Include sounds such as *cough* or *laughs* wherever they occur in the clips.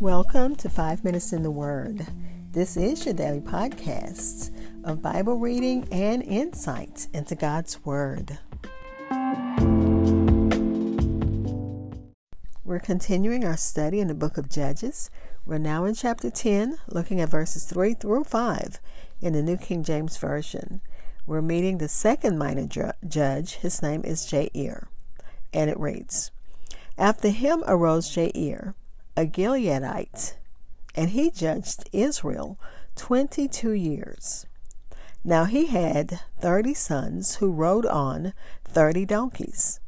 Welcome to Five Minutes in the Word. This is your daily podcast of Bible reading and insight into God's Word. We're continuing our study in the book of Judges. We're now in chapter 10, looking at verses 3 through 5 in the New King James Version. We're meeting the second minor ju- judge. His name is Jair. And it reads After him arose Jair a Gileadite, and he judged Israel 22 years. Now he had 30 sons who rode on 30 donkeys.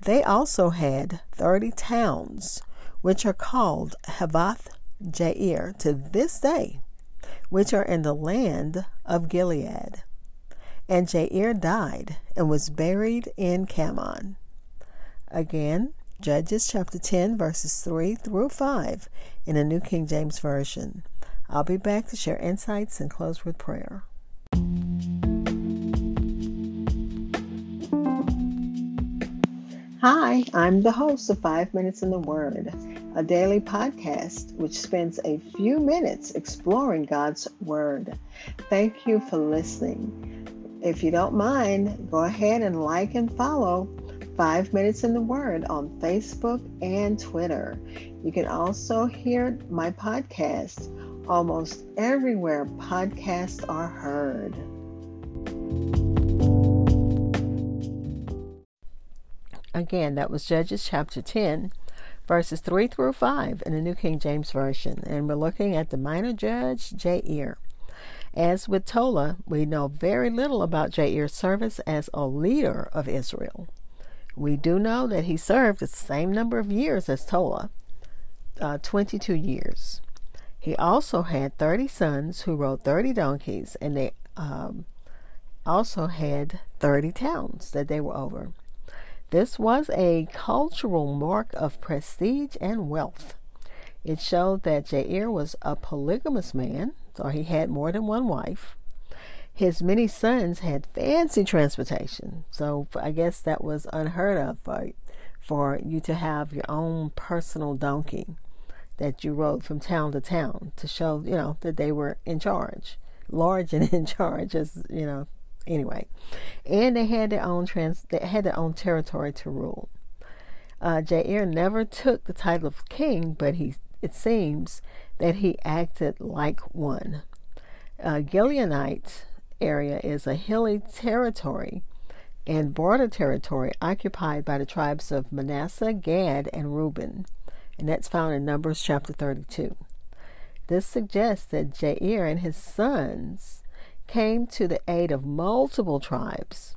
They also had 30 towns, which are called Havoth Jair to this day, which are in the land of Gilead. And Jair died and was buried in Camon. Again, Judges chapter 10, verses 3 through 5 in the New King James Version. I'll be back to share insights and close with prayer. Hi, I'm the host of Five Minutes in the Word, a daily podcast which spends a few minutes exploring God's Word. Thank you for listening. If you don't mind, go ahead and like and follow Five Minutes in the Word on Facebook and Twitter. You can also hear my podcast almost everywhere podcasts are heard. Again, that was Judges chapter 10, verses 3 through 5 in the New King James Version. And we're looking at the minor judge, Jair. As with Tola, we know very little about Jair's service as a leader of Israel. We do know that he served the same number of years as Tola, uh, 22 years. He also had 30 sons who rode 30 donkeys, and they um, also had 30 towns that they were over. This was a cultural mark of prestige and wealth. It showed that Jair was a polygamous man, so he had more than one wife. His many sons had fancy transportation, so I guess that was unheard of for, for you to have your own personal donkey that you rode from town to town to show, you know, that they were in charge, large and *laughs* in charge, as you know. Anyway, and they had their own trans, they had their own territory to rule. Uh, Jair never took the title of king, but he, it seems that he acted like one. Uh, Gileadite area is a hilly territory and border territory occupied by the tribes of Manasseh, Gad, and Reuben, and that's found in Numbers chapter 32. This suggests that Jair and his sons came to the aid of multiple tribes.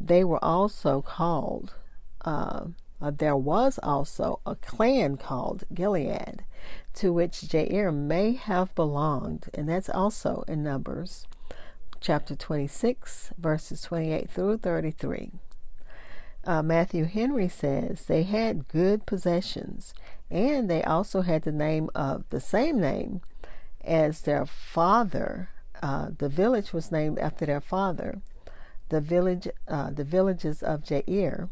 They were also called, uh, uh, there was also a clan called Gilead, to which Jair may have belonged, and that's also in Numbers chapter 26, verses 28 through 33. Uh, Matthew Henry says they had good possessions, and they also had the name of the same name as their father. Uh, the village was named after their father. The village, uh, the villages of Jair,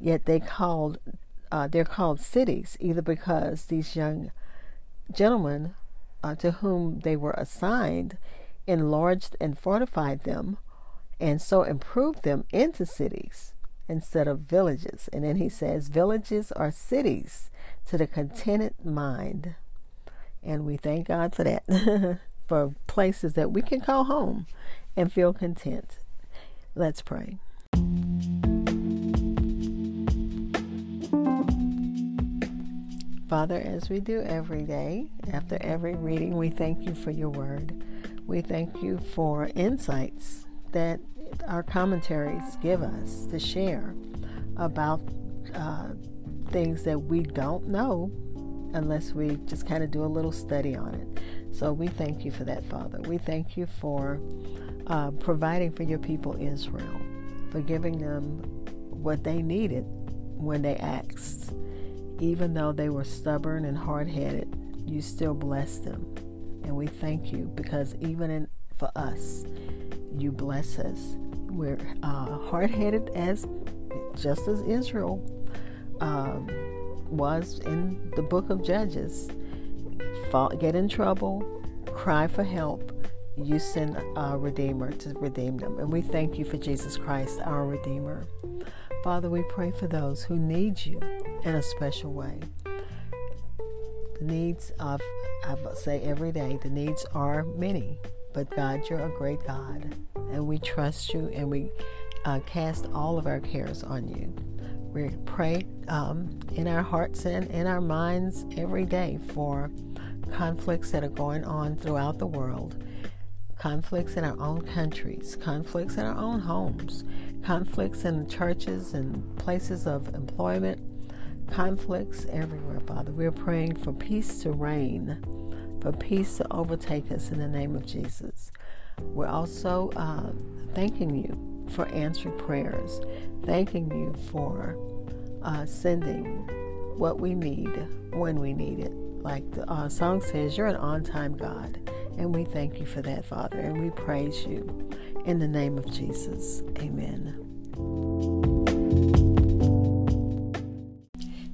yet they called uh, they're called cities either because these young gentlemen uh, to whom they were assigned enlarged and fortified them, and so improved them into cities instead of villages. And then he says, Villages are cities to the contented mind. And we thank God for that, *laughs* for places that we can call home and feel content. Let's pray. Father, as we do every day, after every reading, we thank you for your word. We thank you for insights that our commentaries give us to share about uh, things that we don't know unless we just kind of do a little study on it. So we thank you for that, Father. We thank you for uh, providing for your people Israel, for giving them what they needed when they asked. Even though they were stubborn and hard headed, you still blessed them. And we thank you because even in, for us, you bless us. We're uh, hard headed as just as Israel um, was in the book of Judges. fall, get in trouble, cry for help, you send a Redeemer to redeem them. And we thank you for Jesus Christ, our Redeemer. Father, we pray for those who need you in a special way. The needs of, I say every day, the needs are many, but God, you're a great God, and we trust you and we uh, cast all of our cares on you. We pray um, in our hearts and in our minds every day for conflicts that are going on throughout the world conflicts in our own countries, conflicts in our own homes, conflicts in churches and places of employment, conflicts everywhere, Father. We're praying for peace to reign, for peace to overtake us in the name of Jesus. We're also uh, thanking you for answered prayers, thanking you for uh, sending what we need when we need it. Like the uh, song says, you're an on time God. And we thank you for that, Father, and we praise you in the name of Jesus. Amen.